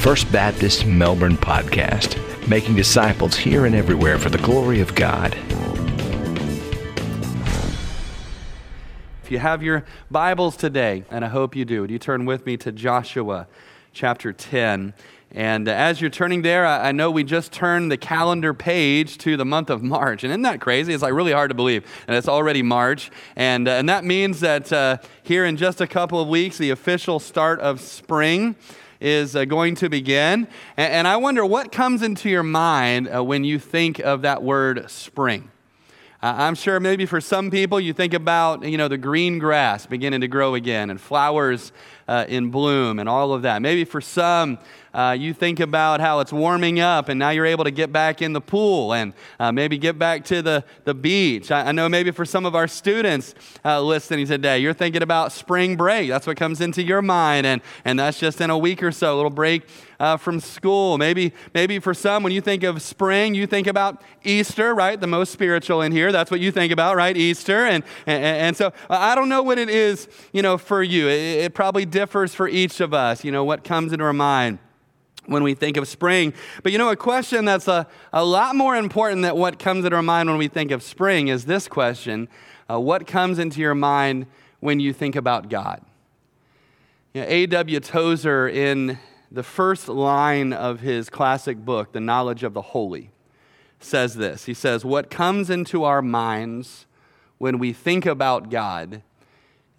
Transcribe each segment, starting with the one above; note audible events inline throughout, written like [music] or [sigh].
First Baptist Melbourne podcast, making disciples here and everywhere for the glory of God. If you have your Bibles today, and I hope you do, would you turn with me to Joshua chapter 10? And as you're turning there, I, I know we just turned the calendar page to the month of March. And isn't that crazy? It's like really hard to believe. And it's already March. And, uh, and that means that uh, here in just a couple of weeks, the official start of spring is uh, going to begin. And, and, I wonder what comes into your mind uh, when you think of that word spring. Uh, I'm sure maybe for some people you think about you know the green grass beginning to grow again and flowers uh, in bloom and all of that. Maybe for some uh, you think about how it's warming up and now you're able to get back in the pool and uh, maybe get back to the, the beach. I, I know maybe for some of our students uh, listening today, you're thinking about spring break. That's what comes into your mind, and, and that's just in a week or so, a little break uh, from school. Maybe, maybe for some, when you think of spring, you think about Easter, right? The most spiritual in here. That's what you think about, right? Easter. And, and, and so I don't know what it is, you know, for you. It, it probably differs for each of us, you know, what comes into our mind when we think of spring. But you know, a question that's a, a lot more important than what comes into our mind when we think of spring is this question uh, What comes into your mind when you think about God? You know, A.W. Tozer, in the first line of his classic book, The Knowledge of the Holy, says this He says, What comes into our minds when we think about God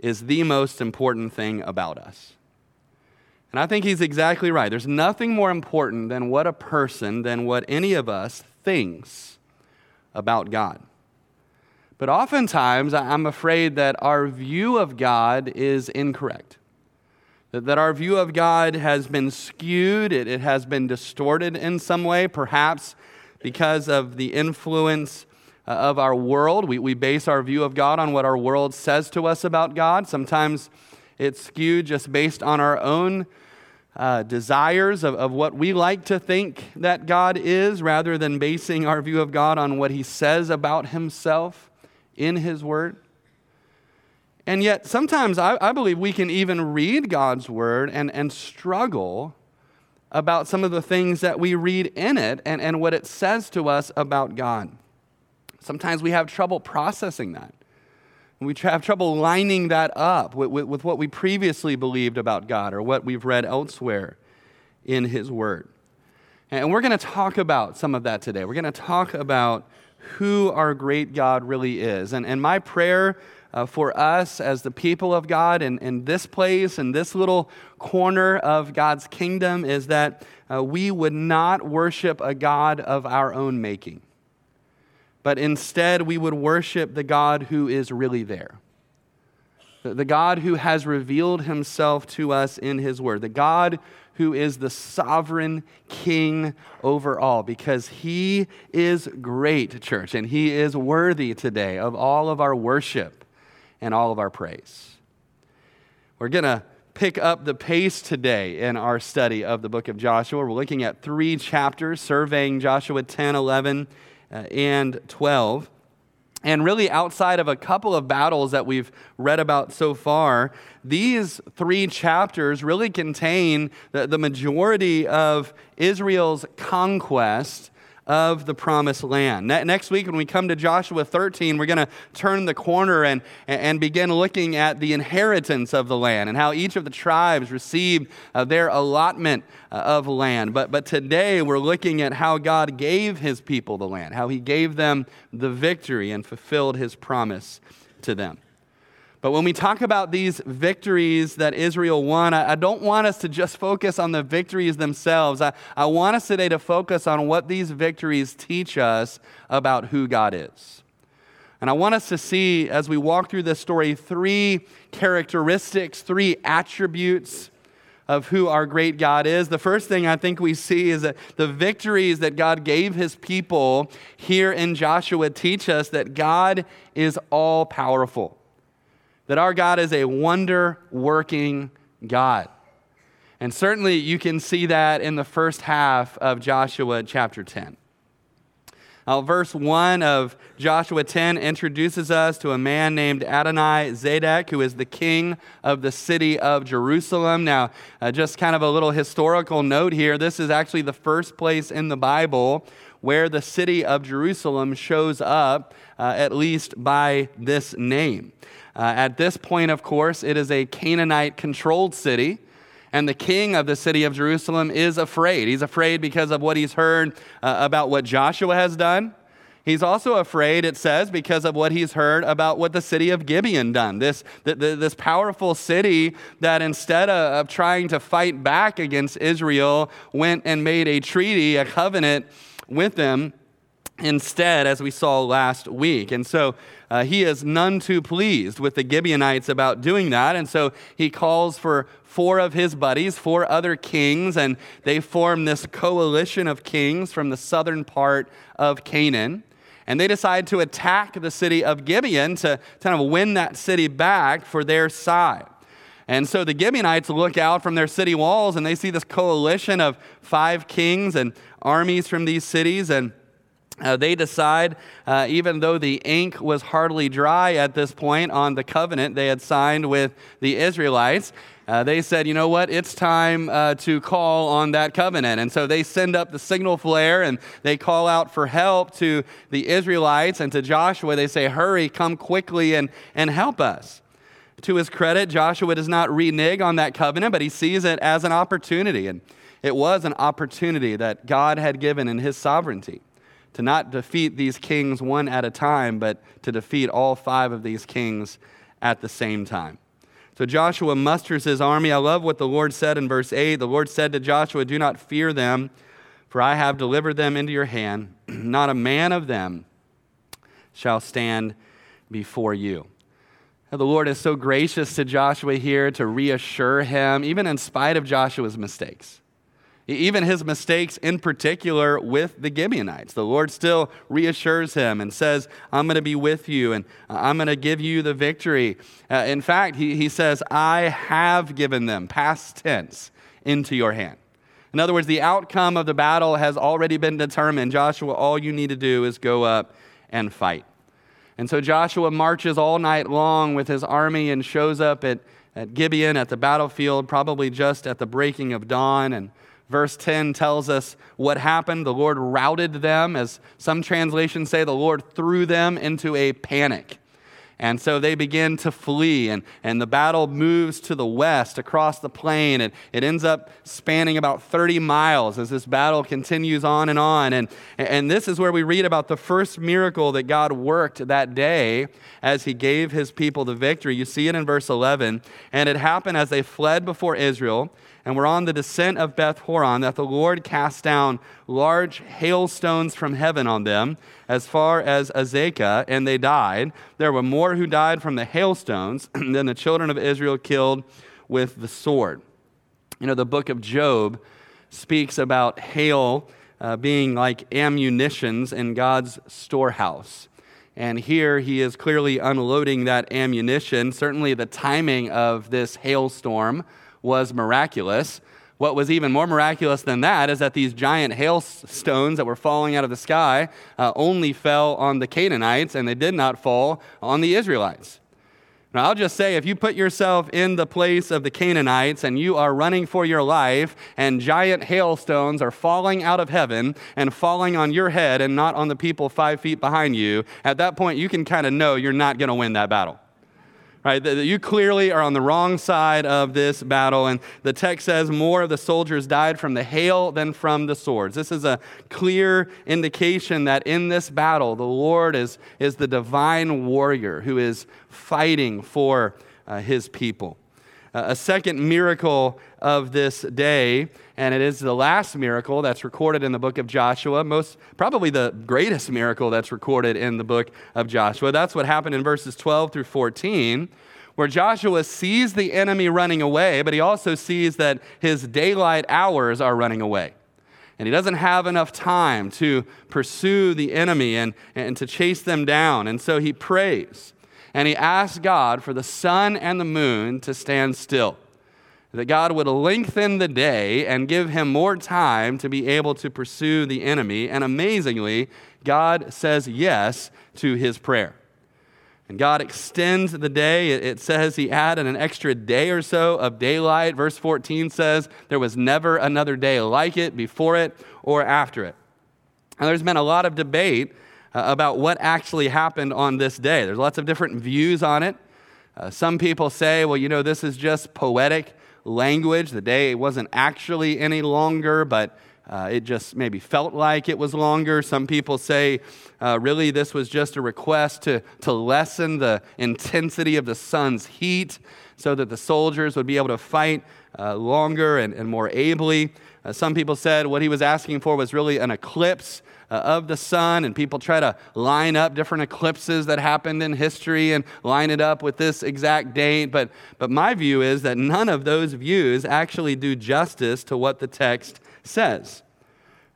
is the most important thing about us. And I think he's exactly right. There's nothing more important than what a person, than what any of us thinks about God. But oftentimes, I'm afraid that our view of God is incorrect. That, that our view of God has been skewed, it, it has been distorted in some way, perhaps because of the influence uh, of our world. We, we base our view of God on what our world says to us about God. Sometimes it's skewed just based on our own uh, desires of, of what we like to think that God is, rather than basing our view of God on what He says about Himself in His Word. And yet, sometimes I, I believe we can even read God's Word and, and struggle about some of the things that we read in it and, and what it says to us about God. Sometimes we have trouble processing that. We have trouble lining that up with, with, with, what we previously believed about God or what we've read elsewhere in His Word. And we're going to talk about some of that today. We're going to talk about who our great God really is. And, and my prayer uh, for us as the people of God in, in this place, in this little corner of God's kingdom, is that uh, we would not worship a God of our own making but instead we would worship the God who is really there. The God who has revealed himself to us in his word. The God who is the sovereign king over all, because he is great, church, and he is worthy today of all of our worship and all of our praise. We're going to pick up the pace today in our study of the book of Joshua. We're looking at three chapters, surveying Joshua 10, 11, uh, Uh, and 12. And really, outside of a couple of battles that we've read about so far, these three chapters really contain the, the majority of Israel's conquest of the promised land. next week, when we come to Joshua 13, we're going to turn the corner and, and begin looking at the inheritance of the land and how each of the tribes received uh, their allotment uh, of land. But, but today, we're looking at how God gave his people the land, how he gave them the victory and fulfilled his promise to them. But when we talk about these victories that Israel won, I, don't want us to just focus on the victories themselves. I, I want us today to focus on what these victories teach us about who God is. And I want us to see, as we walk through this story, three characteristics, three attributes of who our great God is. The first thing I think we see is that the victories that God gave his people here in Joshua teach us that God is all powerful that our God is a wonder working God. And certainly you can see that in the first half of Joshua chapter 10. Uh, verse 1 of Joshua 10 introduces us to a man named Adonai Zedek, who is the king of the city of Jerusalem. Now, uh, just kind of a little historical note here this is actually the first place in the Bible where the city of Jerusalem shows up, uh, at least by this name. Uh, at this point, of course, it is a Canaanite controlled city. And the king of the city of Jerusalem is afraid. He's afraid because of what he's heard uh, about what Joshua has done. He's also afraid, it says, because of what he's heard about what the city of Gibeon done. This, the, the, this powerful city that instead of, of trying to fight back against Israel, went and made a treaty, a covenant with them instead, as we saw last week. And so uh, he is none too pleased with the Gibeonites about doing that. And so he calls for four of his buddies, four other kings, and they form this coalition of kings from the southern part of Canaan. And they decide to attack the city of Gibeon to kind of win that city back for their side. And so the Gibeonites look out from their city walls and they see this coalition of five kings and armies from these cities. And uh, they decide, uh, even though the ink was hardly dry at this point on the covenant they had signed with the Israelites, uh, they said, you know what, it's time uh, to call on that covenant. And so they send up the signal flare and they call out for help to the Israelites and to Joshua. They say, hurry, come quickly and, and help us. To his credit, Joshua does not renege on that covenant, but he sees it as an opportunity. And it was an opportunity that God had given in his sovereignty to not defeat these kings one at a time, but to defeat all five of these kings at the same time. So Joshua musters his army. I love what the Lord said in verse 8. The Lord said to Joshua, Do not fear them, for I have delivered them into your hand. [clears throat] not a man of them shall stand before you. Now, the Lord is so gracious to Joshua here to reassure him, even in spite of Joshua's mistakes. Even his mistakes, in particular with the Gibeonites, the Lord still reassures him and says, I'm going to be with you and I'm going to give you the victory. Uh, in fact, he, he says, I have given them, past tense, into your hand. In other words, the outcome of the battle has already been determined. Joshua, all you need to do is go up and fight. And so Joshua marches all night long with his army and shows up at, at Gibeon at the battlefield, probably just at the breaking of dawn. And Verse 10 tells us what happened. The Lord routed them, as some translations say, the Lord threw them into a panic. And so they begin to flee, and, and the battle moves to the west across the plain. And it ends up spanning about 30 miles as this battle continues on and on. And, and this is where we read about the first miracle that God worked that day as he gave his people the victory. You see it in verse 11. And it happened as they fled before Israel and were on the descent of Beth Horon that the Lord cast down large hailstones from heaven on them as far as Azekah, and they died. There were more who died from the hailstones [clears throat] than the children of Israel killed with the sword. You know, the book of Job speaks about hail uh, being like ammunitions in God's storehouse. And here he is clearly unloading that ammunition. Certainly, the timing of this hailstorm was miraculous. What was even more miraculous than that is that these giant hailstones that were falling out of the sky uh, only fell on the Canaanites and they did not fall on the Israelites. Now, I'll just say if you put yourself in the place of the Canaanites and you are running for your life and giant hailstones are falling out of heaven and falling on your head and not on the people five feet behind you, at that point you can kind of know you're not going to win that battle right? That you clearly are on the wrong side of this battle. And the text says more of the soldiers died from the hail than from the swords. This is a clear indication that in this battle, the Lord is, is the divine warrior who is fighting for uh, his people. Uh, a second miracle of this day, and it is the last miracle that's recorded in the book of Joshua, most probably the greatest miracle that's recorded in the book of Joshua. That's what happened in verses 12 through 14, where Joshua sees the enemy running away, but he also sees that his daylight hours are running away. And he doesn't have enough time to pursue the enemy and, and to chase them down. And so he prays and he asked God for the sun and the moon to stand still. that God would lengthen the day and give him more time to be able to pursue the enemy. And amazingly, God says yes to his prayer. And God extends the day. It says he added an extra day or so of daylight. Verse 14 says there was never another day like it before it or after it. And there's been a lot of debate uh, about what actually happened on this day. There's lots of different views on it. Uh, some people say, well, you know, this is just poetic language. The day wasn't actually any longer, but uh, it just maybe felt like it was longer. Some people say, uh, really, this was just a request to, to lessen the intensity of the sun's heat so that the soldiers would be able to fight uh, longer and, and more ably. Uh, some people said what he was asking for was really an eclipse uh, of the sun, and people try to line up different eclipses that happened in history and line it up with this exact date. But, but my view is that none of those views actually do justice to what the text says.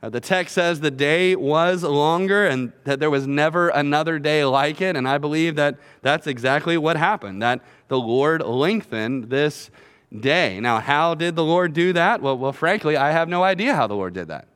Uh, the text says the day was longer and that there was never another day like it. And I believe that that's exactly what happened, that the Lord lengthened this day. Now, how did the Lord do that? Well, well frankly, I have no idea how the Lord did that.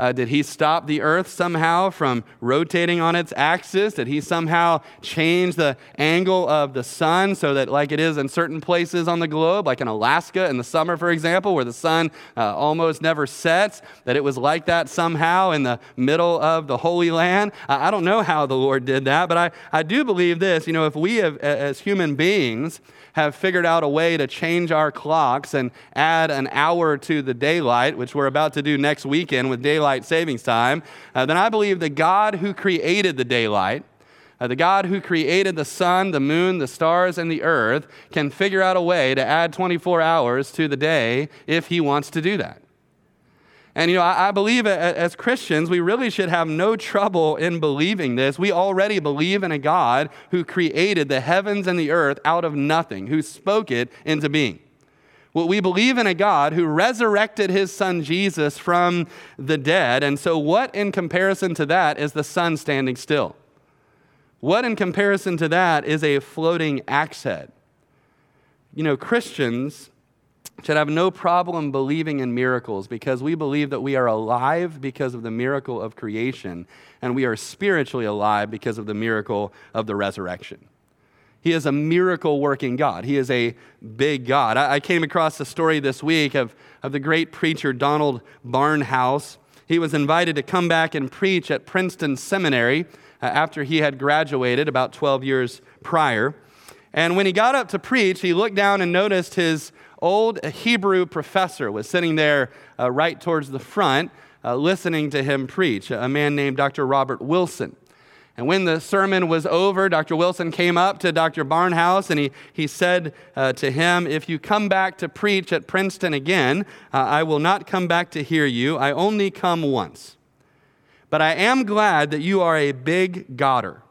Uh, did he stop the earth somehow from rotating on its axis? Did he somehow change the angle of the sun so that, like it is in certain places on the globe, like in Alaska in the summer, for example, where the sun uh, almost never sets, that it was like that somehow in the middle of the Holy Land? I don't know how the Lord did that, but I, I do believe this. You know, if we have, as human beings, have figured out a way to change our clocks and add an hour to the daylight, which we're about to do next weekend with daylight savings time, uh, then I believe the God who created the daylight, uh, the God who created the sun, the moon, the stars, and the earth, can figure out a way to add 24 hours to the day if he wants to do that. And, you know, I, I believe as Christians, we really should have no trouble in believing this. We already believe in a God who created the heavens and the earth out of nothing, who spoke it into being. Well, we believe in a God who resurrected his son Jesus from the dead. And so, what in comparison to that is the sun standing still? What in comparison to that is a floating axe head? You know, Christians should have no problem believing in miracles because we believe that we are alive because of the miracle of creation and we are spiritually alive because of the miracle of the resurrection. He is a miracle working God. He is a big God. I, I came across a story this week of, of the great preacher Donald Barnhouse. He was invited to come back and preach at Princeton Seminary uh, after he had graduated about 12 years prior. And when he got up to preach, he looked down and noticed his old Hebrew professor was sitting there uh, right towards the front, uh, listening to him preach, a man named Dr. Robert Wilson. And when the sermon was over, Dr. Wilson came up to Dr. Barnhouse and he, he said uh, to him, If you come back to preach at Princeton again, uh, I will not come back to hear you. I only come once. But I am glad that you are a big Godder.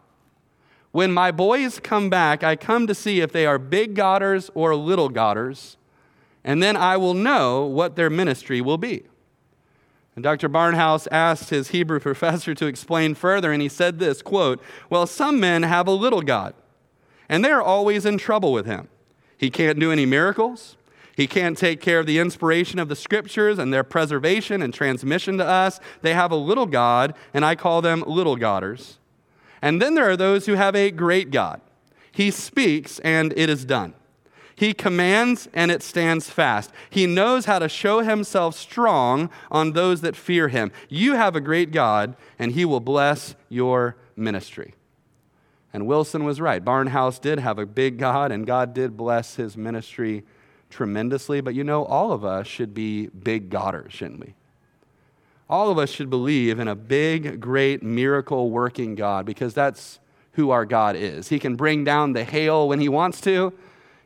When my boys come back, I come to see if they are big Godders or little Godders and then I will know what their ministry will be. And Dr. Barnhouse asked his Hebrew [laughs] professor to explain further, and he said this quote, Well, some men have a little God, and they're always in trouble with him. He can't do any miracles. He can't take care of the inspiration of the scriptures and their preservation and transmission to us. They have a little God, and I call them little Godders. And then there are those who have a great God. He speaks, and it is done. He commands and it stands fast. He knows how to show himself strong on those that fear him. You have a great God, and he will bless your ministry. And Wilson was right. Barnhouse did have a big God, and God did bless his ministry tremendously. But you know, all of us should be big Godders, shouldn't we? All of us should believe in a big, great, miracle working God because that's who our God is. He can bring down the hail when he wants to.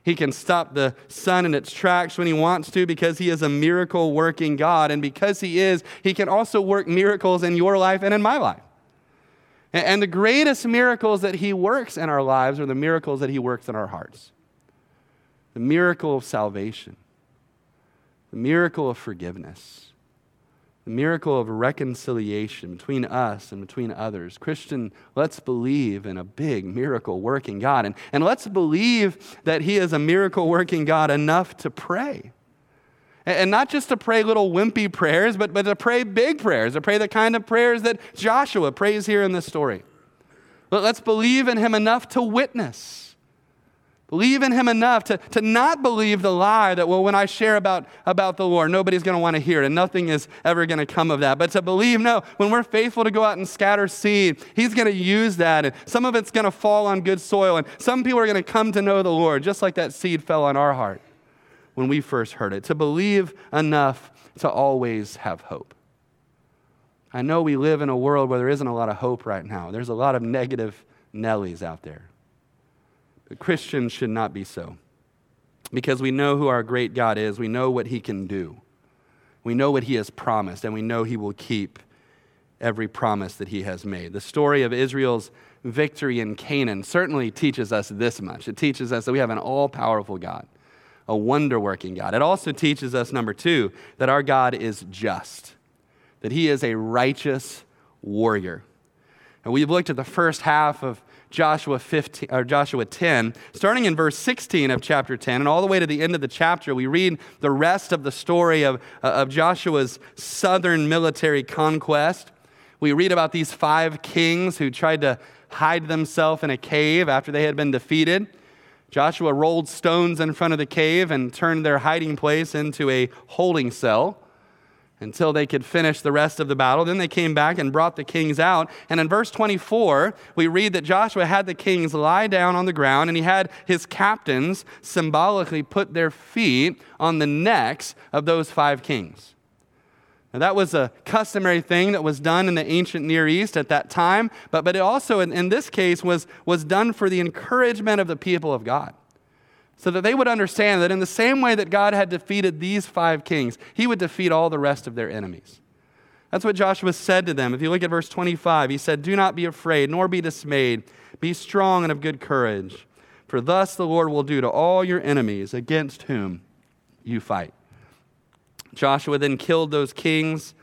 He can stop the sun in its tracks when he wants to because he is a miracle working God. And because he is, he can also work miracles in your life and in my life. And the greatest miracles that he works in our lives are the miracles that he works in our hearts the miracle of salvation, the miracle of forgiveness, the miracle of reconciliation between us and between others. Christian, let's believe in a big miracle working God. And, and let's believe that He is a miracle working God enough to pray. And, not just to pray little wimpy prayers, but, but to pray big prayers, to pray the kind of prayers that Joshua prays here in this story. But let's believe in Him enough to witness Believe in him enough to, to not believe the lie that, well, when I share about, about the Lord, nobody's going to want to hear it and nothing is ever going to come of that. But to believe, no, when we're faithful to go out and scatter seed, he's going to use that. And some of it's going to fall on good soil. And some people are going to come to know the Lord, just like that seed fell on our heart when we first heard it. To believe enough to always have hope. I know we live in a world where there isn't a lot of hope right now. There's a lot of negative Nellies out there. Christians should not be so. Because we know who our great God is, we know what he can do, we know what he has promised, and we know he will keep every promise that he has made. The story of Israel's victory in Canaan certainly teaches us this much. It teaches us that we have an all powerful God, a wonder working God. It also teaches us, number two, that our God is just, that he is a righteous warrior. And we've looked at the first half of Joshua 15 or Joshua 10, starting in verse 16 of chapter 10 and all the way to the end of the chapter, we read the rest of the story of, uh, of Joshua's southern military conquest. We read about these five kings who tried to hide themselves in a cave after they had been defeated. Joshua rolled stones in front of the cave and turned their hiding place into a holding cell until they could finish the rest of the battle. Then they came back and brought the kings out. And in verse 24, we read that Joshua had the kings lie down on the ground and he had his captains symbolically put their feet on the necks of those five kings. Now, that was a customary thing that was done in the ancient Near East at that time, but, but it also, in, in this case, was, was done for the encouragement of the people of God so that they would understand that in the same way that God had defeated these five kings, he would defeat all the rest of their enemies. That's what Joshua said to them. If you look at verse 25, he said, Do not be afraid, nor be dismayed. Be strong and of good courage. For thus the Lord will do to all your enemies against whom you fight. Joshua then killed those kings,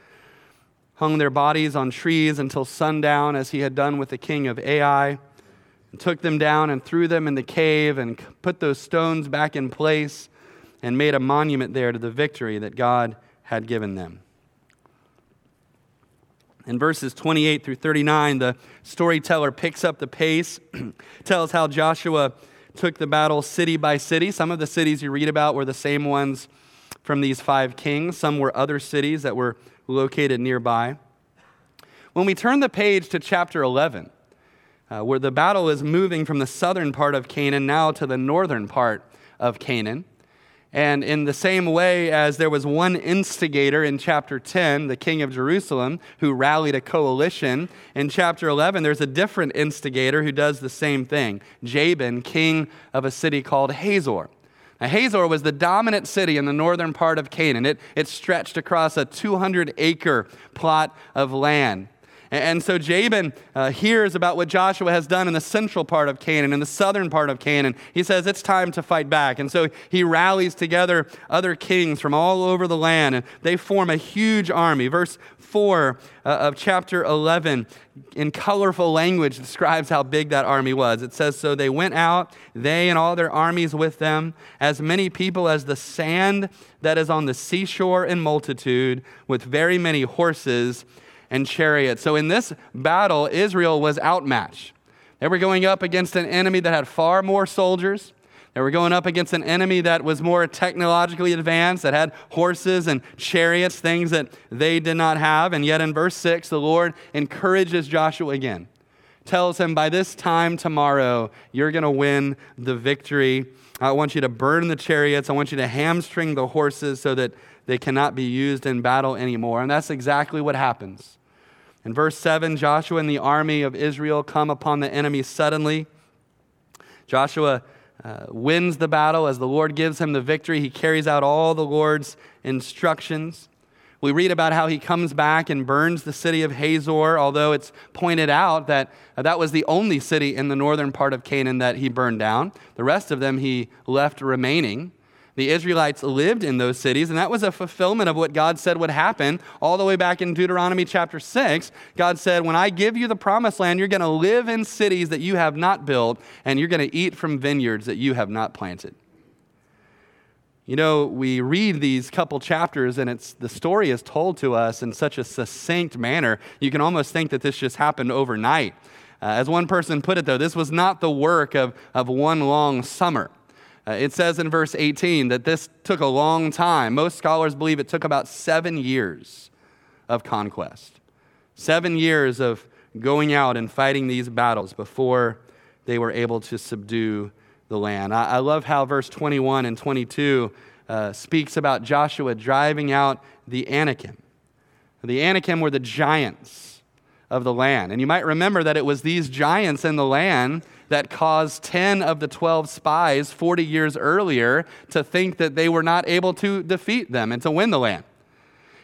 hung their bodies on trees until sundown, as he had done with the king of Ai and took them down and threw them in the cave and put those stones back in place and made a monument there to the victory that God had given them. In verses 28 through 39, the storyteller picks up the pace, [clears throat] tells how Joshua took the battle city by city. Some of the cities you read about were the same ones from these five kings, some were other cities that were located nearby. When we turn the page to chapter 11, uh, where the battle is moving from the southern part of Canaan now to the northern part of Canaan. And in the same way as there was one instigator in chapter 10, the king of Jerusalem, who rallied a coalition, in chapter 11, there's a different instigator who does the same thing Jabin, king of a city called Hazor. Now, Hazor was the dominant city in the northern part of Canaan. It, it stretched across a 200 acre plot of land. And so Jabin uh, hears about what Joshua has done in the central part of Canaan, in the southern part of Canaan. He says it's time to fight back. And so he rallies together other kings from all over the land, and they form a huge army. Verse 4 uh, of chapter 11, in colorful language, describes how big that army was. It says, So they went out, they and all their armies with them, as many people as the sand that is on the seashore in multitude, with very many horses and chariots. So in this battle, Israel was outmatched. They were going up against an enemy that had far more soldiers. They were going up against an enemy that was more technologically advanced, that had horses and chariots, things that they did not have. And yet in verse 6, the Lord encourages Joshua again, tells him, By this time tomorrow, you're going to win the victory. I want you to burn the chariots. I want you to hamstring the horses so that they cannot be used in battle anymore. And that's exactly what happens. In verse 7, Joshua and the army of Israel come upon the enemy suddenly. Joshua uh, wins the battle as the Lord gives him the victory. He carries out all the Lord's instructions. We read about how he comes back and burns the city of Hazor, although it's pointed out that uh, that was the only city in the northern part of Canaan that he burned down. The rest of them he left remaining. The Israelites lived in those cities, and that was a fulfillment of what God said would happen all the way back in Deuteronomy chapter 6. God said, When I give you the promised land, you're going to live in cities that you have not built, and you're going to eat from vineyards that you have not planted. You know, we read these couple chapters and it's the story is told to us in such a succinct manner. You can almost think that this just happened overnight. Uh, as one person put it, though, this was not the work of, of one long summer. Uh, it says in verse 18 that this took a long time. Most scholars believe it took about seven years of conquest, seven years of going out and fighting these battles before they were able to subdue the land. I, I love how verse 21 and 22 uh, speaks about Joshua driving out the Anakim. The Anakim were the giants of the land. And you might remember that it was these giants in the land that caused 10 of the 12 spies 40 years earlier to think that they were not able to defeat them and to win the land.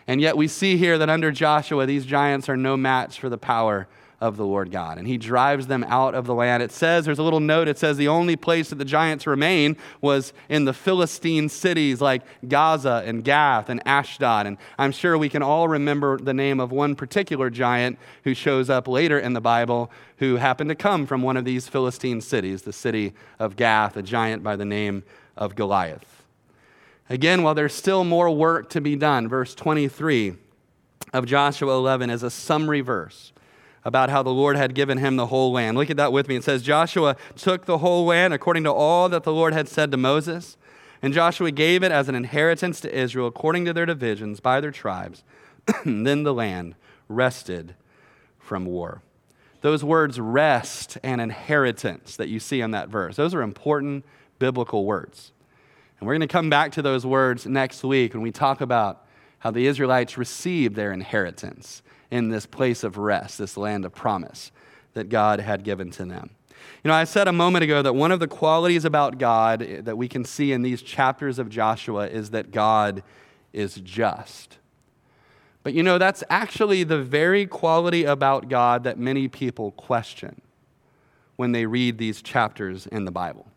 And yet we see here that under Joshua, these giants are no match for the power of the Lord God. And he drives them out of the land. It says, there's a little note, it says the only place that the giants remain was in the Philistine cities like Gaza and Gath and Ashdod. And I'm sure we can all remember the name of one particular giant who shows up later in the Bible who happened to come from one of these Philistine cities, the city of Gath, a giant by the name of Goliath. Again, while there's still more work to be done, verse 23 of Joshua 11 is a summary verse about how the Lord had given him the whole land. Look at that with me. It says, Joshua took the whole land according to all that the Lord had said to Moses, and Joshua gave it as an inheritance to Israel according to their divisions by their tribes. [clears throat] then the land rested from war. Those words, rest and inheritance, that you see in that verse, those are important biblical words. And we're going to come back to those words next week when we talk about how the Israelites received their inheritance in this place of rest, this land of promise that God had given to them. You know, I said a moment ago that one of the qualities about God that we can see in these chapters of Joshua is that God is just. But you know, that's actually the very quality about God that many people question when they read these chapters in the Bible.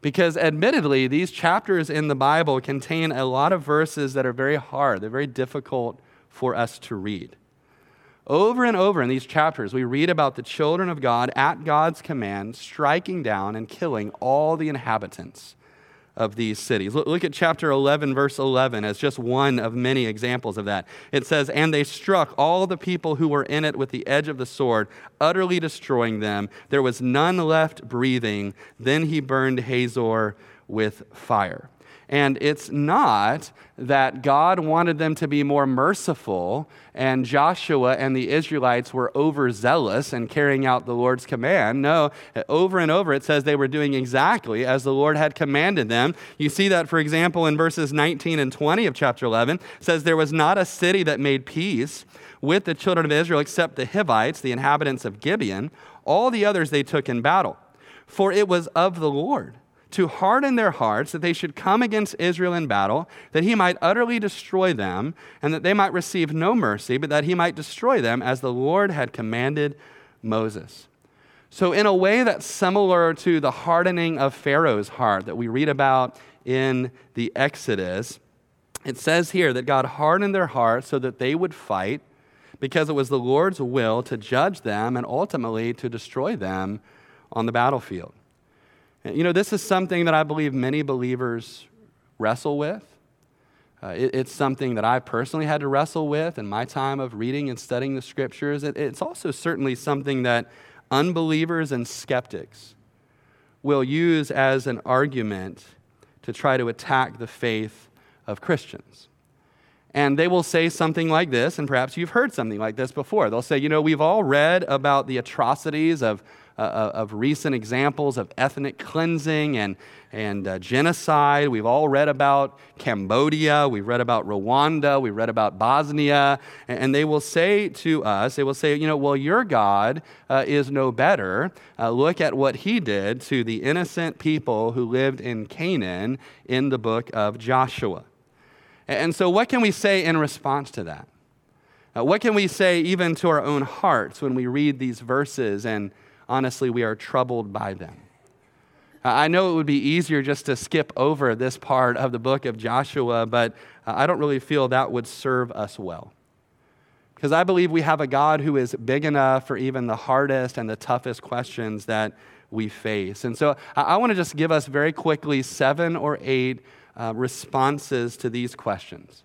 Because admittedly, these chapters in the Bible contain a lot of verses that are very hard, they're very difficult for us to read. Over and over in these chapters, we read about the children of God at God's command striking down and killing all the inhabitants of these cities. Look, at chapter 11, verse 11, as just one of many examples of that. It says, And they struck all the people who were in it with the edge of the sword, utterly destroying them. There was none left breathing. Then he burned Hazor with fire. And it's not that God wanted them to be more merciful, and Joshua and the Israelites were overzealous in carrying out the Lord's command. No, over and over it says they were doing exactly as the Lord had commanded them. You see that, for example, in verses 19 and 20 of chapter 11. Says, There was not a city that made peace with the children of Israel except the Hivites, the inhabitants of Gibeon. All the others they took in battle, for it was of the Lord to harden their hearts that they should come against Israel in battle, that he might utterly destroy them, and that they might receive no mercy, but that he might destroy them as the Lord had commanded Moses. So, in a way that's similar to the hardening of Pharaoh's heart that we read about in the Exodus, it says here that God hardened their hearts so that they would fight because it was the Lord's will to judge them and ultimately to destroy them on the battlefield. You know, this is something that I believe many believers wrestle with. Uh, it, it's something that I personally had to wrestle with in my time of reading and studying the scriptures. It, it's also certainly something that unbelievers and skeptics will use as an argument to try to attack the faith of Christians. And they will say something like this, and perhaps you've heard something like this before. They'll say, you know, we've all read about the atrocities of uh, of recent examples of ethnic cleansing and, and uh, genocide. We've all read about Cambodia, we've read about Rwanda, we've read about Bosnia, and, and they will say to us, they will say, you know, well, your God uh, is no better. Uh, look at what he did to the innocent people who lived in Canaan in the book of Joshua. And so, what can we say in response to that? Uh, what can we say even to our own hearts when we read these verses and honestly, we are troubled by them. I know it would be easier just to skip over this part of the book of Joshua, but I don't really feel that would serve us well. Because I believe we have a God who is big enough for even the hardest and the toughest questions that we face. And so I, I want to just give us very quickly seven or eight uh, responses to these questions.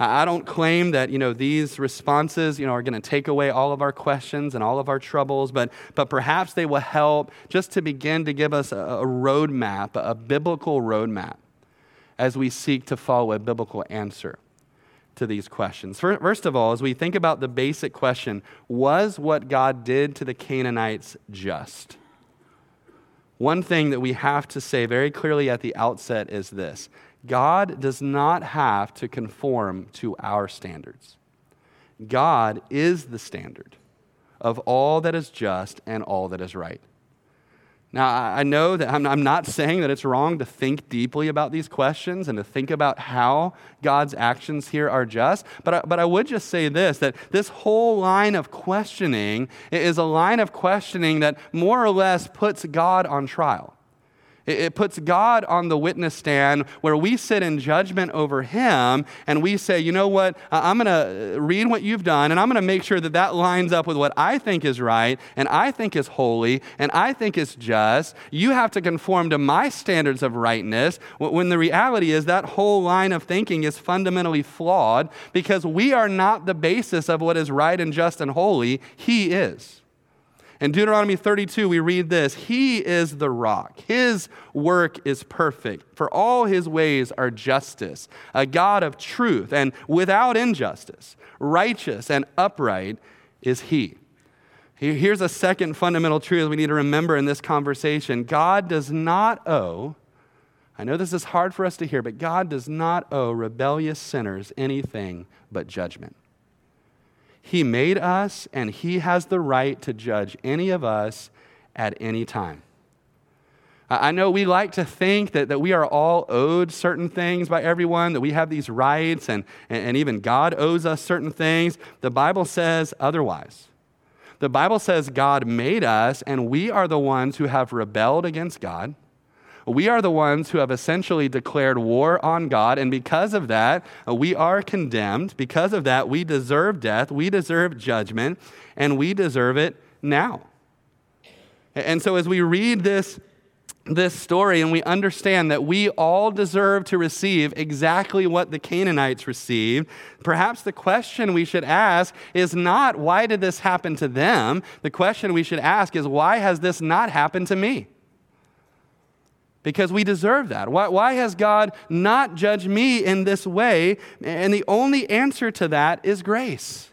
I don't claim that you know these responses you know are going to take away all of our questions and all of our troubles, but but perhaps they will help just to begin to give us a, a roadmap, a biblical roadmap, as we seek to follow a biblical answer to these questions. First of all, as we think about the basic question, was what God did to the Canaanites just? One thing that we have to say very clearly at the outset is this God does not have to conform to our standards. God is the standard of all that is just and all that is right. Now, I know that I'm not saying that it's wrong to think deeply about these questions and to think about how God's actions here are just, but I, but I would just say this that this whole line of questioning is a line of questioning that more or less puts God on trial. It puts God on the witness stand where we sit in judgment over him and we say, you know what, I'm going to uh, read what you've done and I'm going to make sure that that lines up with what I think is right and I think is holy and I think is just. You have to conform to my standards of rightness when the reality is that whole line of thinking is fundamentally flawed because we are not the basis of what is right and just and holy. He is. In Deuteronomy 32, we read this He is the rock. His work is perfect, for all his ways are justice, a God of truth and without injustice. Righteous and upright is he. Here's a second fundamental truth we need to remember in this conversation God does not owe, I know this is hard for us to hear, but God does not owe rebellious sinners anything but judgment. He made us, and He has the right to judge any of us at any time. I know we like to think that, that we are all owed certain things by everyone, that we have these rights, and, and even God owes us certain things. The Bible says otherwise. The Bible says God made us, and we are the ones who have rebelled against God. We are the ones who have essentially declared war on God, and because of that, uh, we are condemned. Because of that, we deserve death, we deserve judgment, and we deserve it now. And so, as we read this, this story and we understand that we all deserve to receive exactly what the Canaanites received, perhaps the question we should ask is not why did this happen to them? The question we should ask is why has this not happened to me? Because we deserve that. Why, why, has God not judged me in this way? And the only answer to that is grace.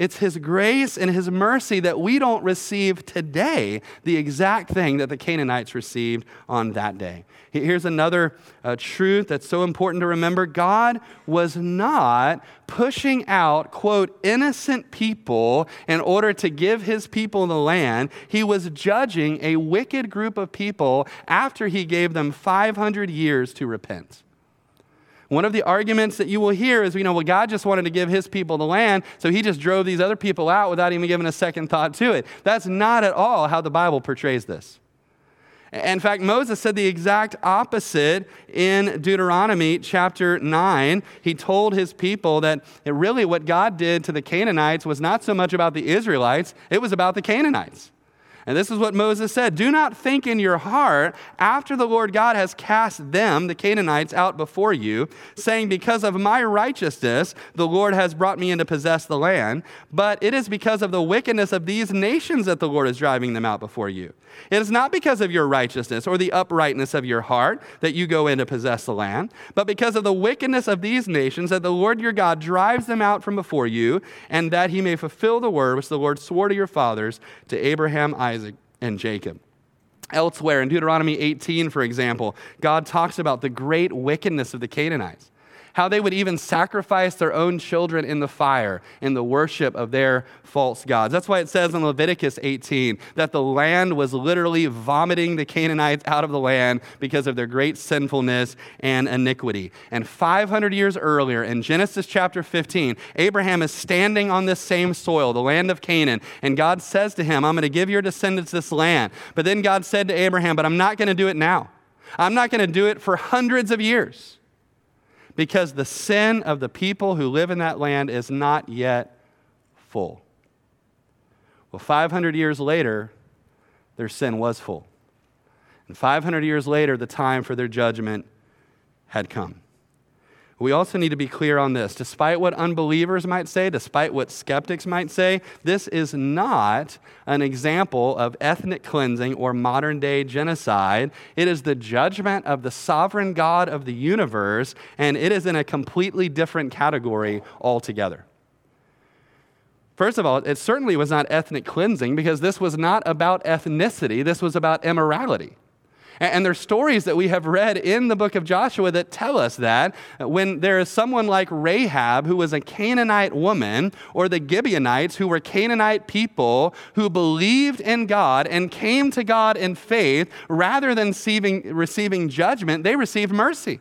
It's His grace and His mercy that we don't receive today the exact thing that the Canaanites received on that day. Here's another uh, truth that's so important to remember God was not pushing out, quote, innocent people in order to give His people the land. He was judging a wicked group of people after He gave them 500 years to repent. One of the arguments that you will hear is, you know, well, God just wanted to give his people the land, so he just drove these other people out without even giving a second thought to it. That's not at all how the Bible portrays this. In fact, Moses said the exact opposite in Deuteronomy chapter 9. He told his people that really what God did to the Canaanites was not so much about the Israelites, it was about the Canaanites. And this is what Moses said Do not think in your heart, after the Lord God has cast them, the Canaanites, out before you, saying, Because of my righteousness, the Lord has brought me in to possess the land. But it is because of the wickedness of these nations that the Lord is driving them out before you. It is not because of your righteousness or the uprightness of your heart that you go in to possess the land, but because of the wickedness of these nations that the Lord your God drives them out from before you, and that he may fulfill the word which the Lord swore to your fathers, to Abraham, Isaac, and Jacob. Elsewhere in Deuteronomy 18, for example, God talks about the great wickedness of the Canaanites. How they would even sacrifice their own children in the fire in the worship of their false gods. That's why it says in Leviticus 18 that the land was literally vomiting the Canaanites out of the land because of their great sinfulness and iniquity. And 500 years earlier, in Genesis chapter 15, Abraham is standing on this same soil, the land of Canaan, and God says to him, I'm going to give your descendants this land. But then God said to Abraham, But I'm not going to do it now. I'm not going to do it for hundreds of years because the sin of the people who live in that land is not yet full. Well, 500 years later, their sin was full. And 500 years later, the time for their judgment had come. We also need to be clear on this. Despite what unbelievers might say, despite what skeptics might say, this is not an example of ethnic cleansing or modern day genocide. It is the judgment of the sovereign God of the universe, and it is in a completely different category altogether. First of all, it certainly was not ethnic cleansing because this was not about ethnicity, this was about immorality. And there's stories that we have read in the book of Joshua that tell us that when there is someone like Rahab, who was a Canaanite woman, or the Gibeonites, who were Canaanite people who believed in God and came to God in faith, rather than receiving, receiving judgment, they received mercy.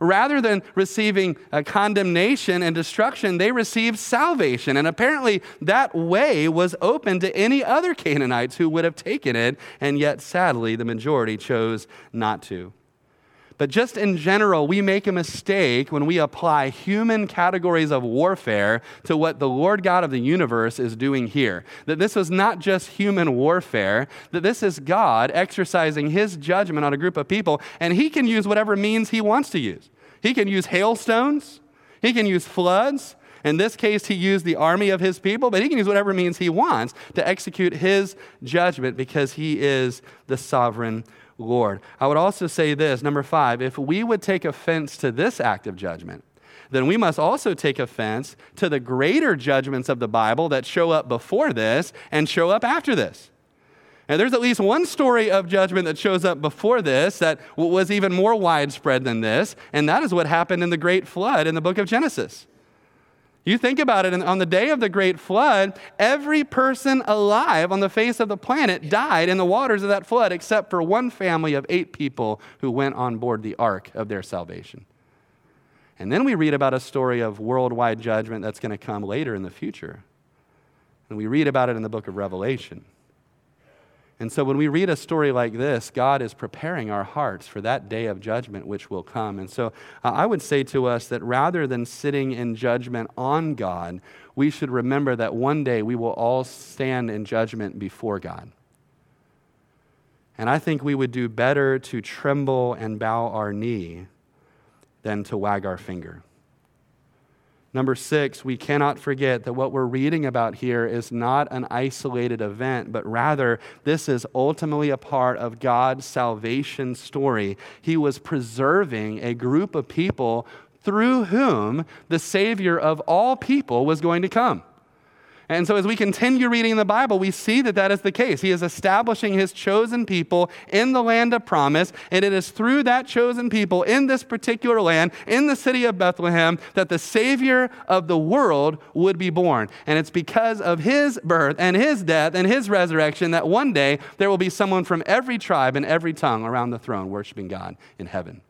Rather than receiving uh, condemnation and destruction, they received salvation. And apparently, that way was open to any other Canaanites who would have taken it, and yet, sadly, the majority chose not to. But just in general, we make a mistake when we apply human categories of warfare to what the Lord God of the universe is doing here. That this was not just human warfare, that this is God exercising his judgment on a group of people, and he can use whatever means he wants to use. He can use hailstones, he can use floods. In this case, he used the army of his people, but he can use whatever means he wants to execute his judgment because he is the sovereign Lord. I would also say this number five, if we would take offense to this act of judgment, then we must also take offense to the greater judgments of the Bible that show up before this and show up after this. And there's at least one story of judgment that shows up before this that was even more widespread than this, and that is what happened in the great flood in the book of Genesis. You think about it, on the day of the great flood, every person alive on the face of the planet died in the waters of that flood, except for one family of eight people who went on board the ark of their salvation. And then we read about a story of worldwide judgment that's going to come later in the future. And we read about it in the book of Revelation. And so when we read a story like this, God is preparing our hearts for that day of judgment which will come. And so uh, I would say to us that rather than sitting in judgment on God, we should remember that one day we will all stand in judgment before God. And I think we would do better to tremble and bow our knee than to wag our finger. Number six, we cannot forget that what we're reading about here is not an isolated event, but rather this is ultimately a part of God's salvation story. He was preserving a group of people through whom the Savior of all people was going to come. And so, as we continue reading the Bible, we see that that is the case. He is establishing his chosen people in the land of promise, and it is through that chosen people in this particular land, in the city of Bethlehem, that the Savior of the world would be born. And it's because of his birth and his death and his resurrection that one day there will be someone from every tribe and every tongue around the throne worshiping God in heaven.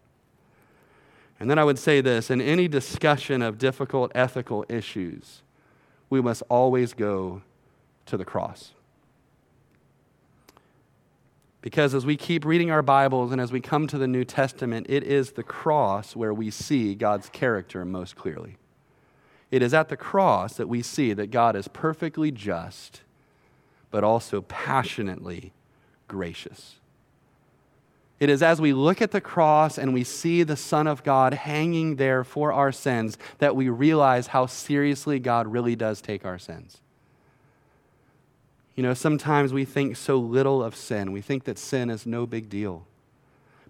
And then I would say this in any discussion of difficult ethical issues, we must always go to the cross. Because as we keep reading our Bibles and as we come to the New Testament, it is the cross where we see God's character most clearly. It is at the cross that we see that God is perfectly just, but also passionately gracious. It is as we look at the cross and we see the Son of God hanging there for our sins that we realize how seriously God really does take our sins. You know, sometimes we think so little of sin. We think that sin is no big deal.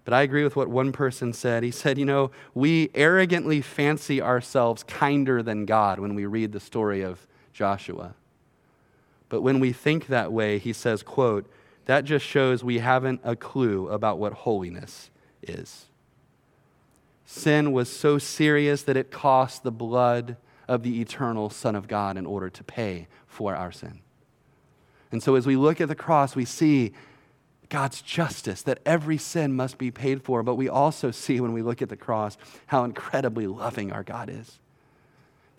But I agree with what one person said. He said, You know, we arrogantly fancy ourselves kinder than God when we read the story of Joshua. But when we think that way, he says, quote, that just shows we haven't a clue about what holiness is. Sin was so serious that it cost the blood of the eternal Son of God in order to pay for our sin. And so as we look at the cross, we see God's justice, that every sin must be paid for. But we also see when we look at the cross how incredibly loving our God is.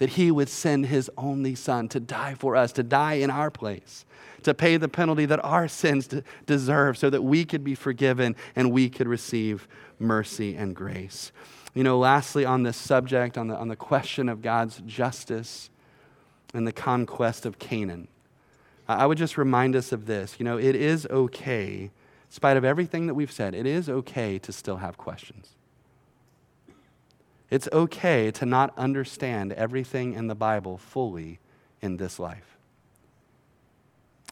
That He would send His only Son to die for us, to die in our place, to pay the penalty that our sins deserve so that we could be forgiven and we could receive mercy and grace. You know, lastly, on this subject, on the, on the question of God's justice and the conquest of Canaan, I would just remind us of this. You know, it is okay, in spite of everything that we've said, it is okay to still have questions. It's okay to not understand everything in the Bible fully in this life.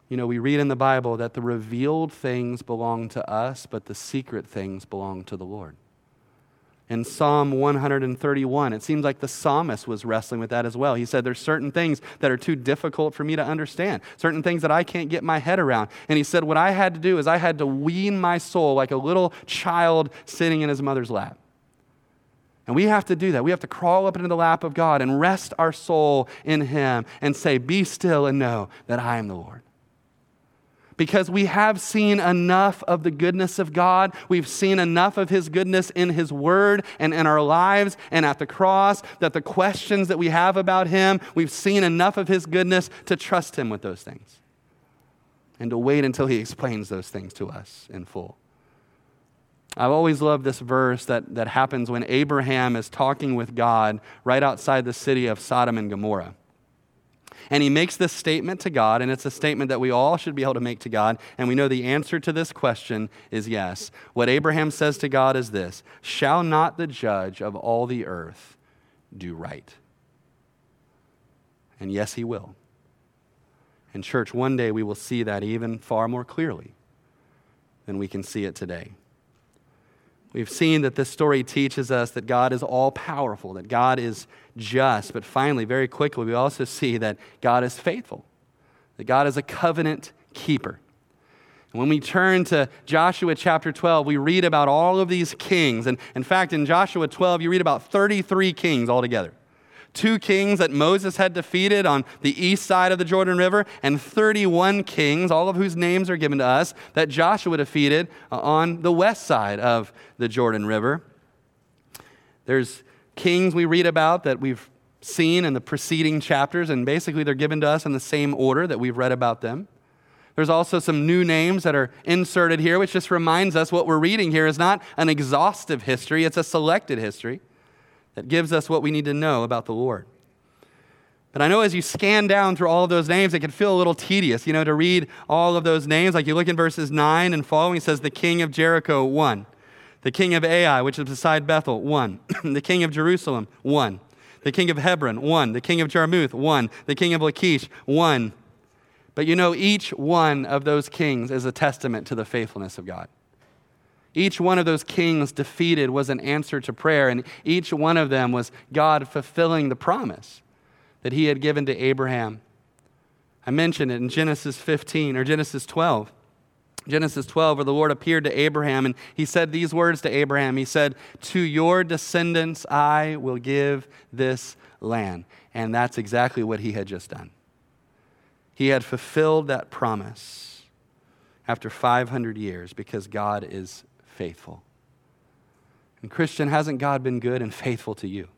You know, we read in the Bible that the revealed things belong to us, but the secret things belong to the Lord in Psalm 131. It seems like the psalmist was wrestling with that as well. He said, There's certain things that are too difficult for me to understand, certain things that I can't get my head around. And he said, What I had to do is I had to wean my soul like a little child sitting in his mother's lap. And we have to do that. We have to crawl up into the lap of God and rest our soul in Him and say, Be still and know that I am the Lord because we have seen enough of the goodness of God. We've seen enough of His goodness in His Word and in our lives and at the cross that the questions that we have about Him, we've seen enough of His goodness to trust Him with those things and to wait until He explains those things to us in full. I've always loved this verse that, that happens when Abraham is talking with God right outside the city of Sodom and Gomorrah. And he makes this statement to God, and it's a statement that we all should be able to make to God. And we know the answer to this question is yes. What Abraham says to God is this Shall not the judge of all the earth do right? And yes, he will. In church, one day we will see that even far more clearly than we can see it today. We've seen that this story teaches us that God is all powerful, that God is just. But finally, very quickly, we also see that God is faithful, that God is a covenant keeper. And when we turn to Joshua chapter 12, we read about all of these kings. And in fact, in Joshua 12, you read about 33 kings altogether two kings that Moses had defeated on the east side of the Jordan River, and 31 kings, all of whose names are given to us, that Joshua defeated uh, on the west side of the Jordan River. There's kings we read about that we've seen in the preceding chapters, and basically they're given to us in the same order that we've read about them. There's also some new names that are inserted here, which just reminds us what we're reading here is not an exhaustive history, it's a selected history that gives us what we need to know about the Lord. But I know as you scan down through all of those names, it can feel a little tedious, you know, to read all of those names. Like you look in verses 9 and following, it says, The king of Jericho, one. The king of Ai, which is beside Bethel, one. [clears throat] the king of Jerusalem, one. The king of Hebron, one. The king of Jarmuth, one. The king of Lachish, one. But you know, each one of those kings is a testament to the faithfulness of God. Each one of those kings defeated was an answer to prayer, and each one of them was God fulfilling the promise that he had given to Abraham. I mentioned it in Genesis 15 or Genesis 12. Genesis 12, where the Lord appeared to Abraham and he said these words to Abraham. He said, To your descendants I will give this land. And that's exactly what he had just done. He had fulfilled that promise after 500 years because God is faithful. And, Christian, hasn't God been good and faithful to you?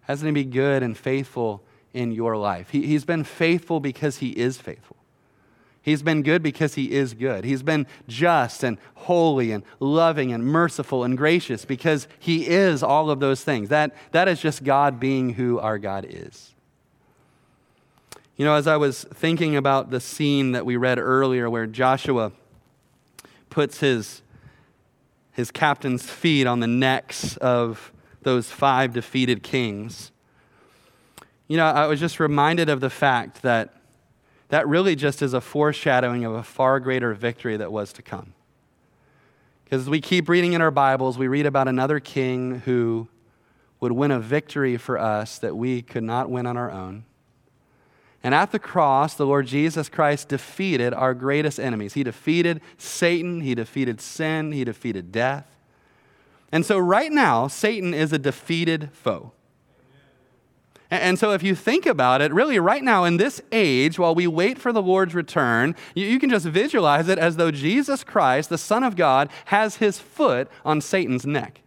Hasn't He been good and faithful in your life? He, he's been faithful because He is faithful. He's been good because He is good. He's been just and holy and loving and merciful and gracious because He is all of those things. That, that is just God being who our God is. You know, as I was thinking about the scene that we read earlier where Joshua puts his his captain's feet on the necks of those five defeated kings. You know, I was just reminded of the fact that that really just is a foreshadowing of a far greater victory that was to come. Because we keep reading in our Bibles, we read about another king who would win a victory for us that we could not win on our own. And at the cross, the Lord Jesus Christ defeated our greatest enemies. He defeated Satan, he defeated sin, he defeated death. And so, right now, Satan is a defeated foe. And so, if you think about it, really, right now in this age, while we wait for the Lord's return, you, can just visualize it as though Jesus Christ, the Son of God, has his foot on Satan's neck.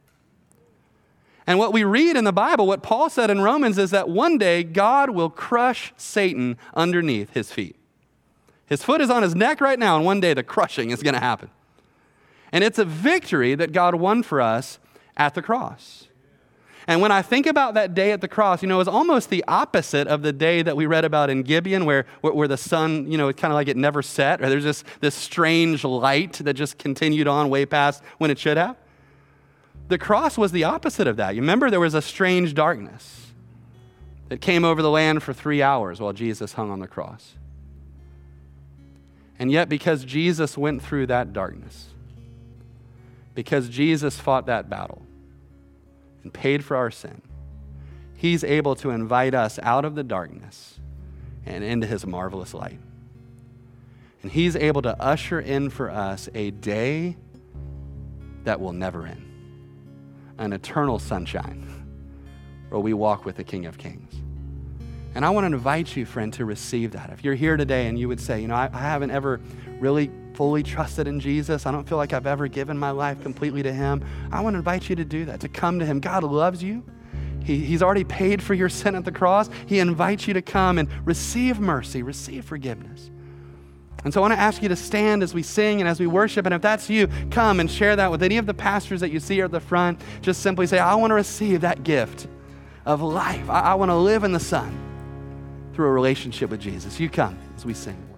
And what we read in the Bible, what Paul said in Romans, is that one day God will crush Satan underneath his feet. His foot is on his neck right now, and one day the crushing is going to happen. And it's a victory that God won for us at the cross. And when I think about that day at the cross, you know, it was almost the opposite of the day that we read about in Gibeon, where, where, where the sun, you know, it's kind of like it never set, or there's just this strange light that just continued on way past when it should have. The cross was the opposite of that. You remember there was a strange darkness that came over the land for three hours while Jesus hung on the cross. And yet, because Jesus went through that darkness, because Jesus fought that battle and paid for our sin, He's able to invite us out of the darkness and into His marvelous light. And He's able to usher in for us a day that will never end an eternal sunshine where we walk with the King of Kings. And I want to invite you, friend, to receive that. If you're here today and you would say, you know, I, I haven't ever really fully trusted in Jesus, I don't feel like I've ever given my life completely to Him, I want to invite you to do that, to come to Him. God loves you. He, he's already paid for your sin at the cross. He invites you to come and receive mercy, receive forgiveness. And so I want to ask you to stand as we sing and as we worship. And if that's you, come and share that with any of the pastors that you see at the front. Just simply say, I want to receive that gift of life. I, I want to live in the Son through a relationship with Jesus. You come as we sing.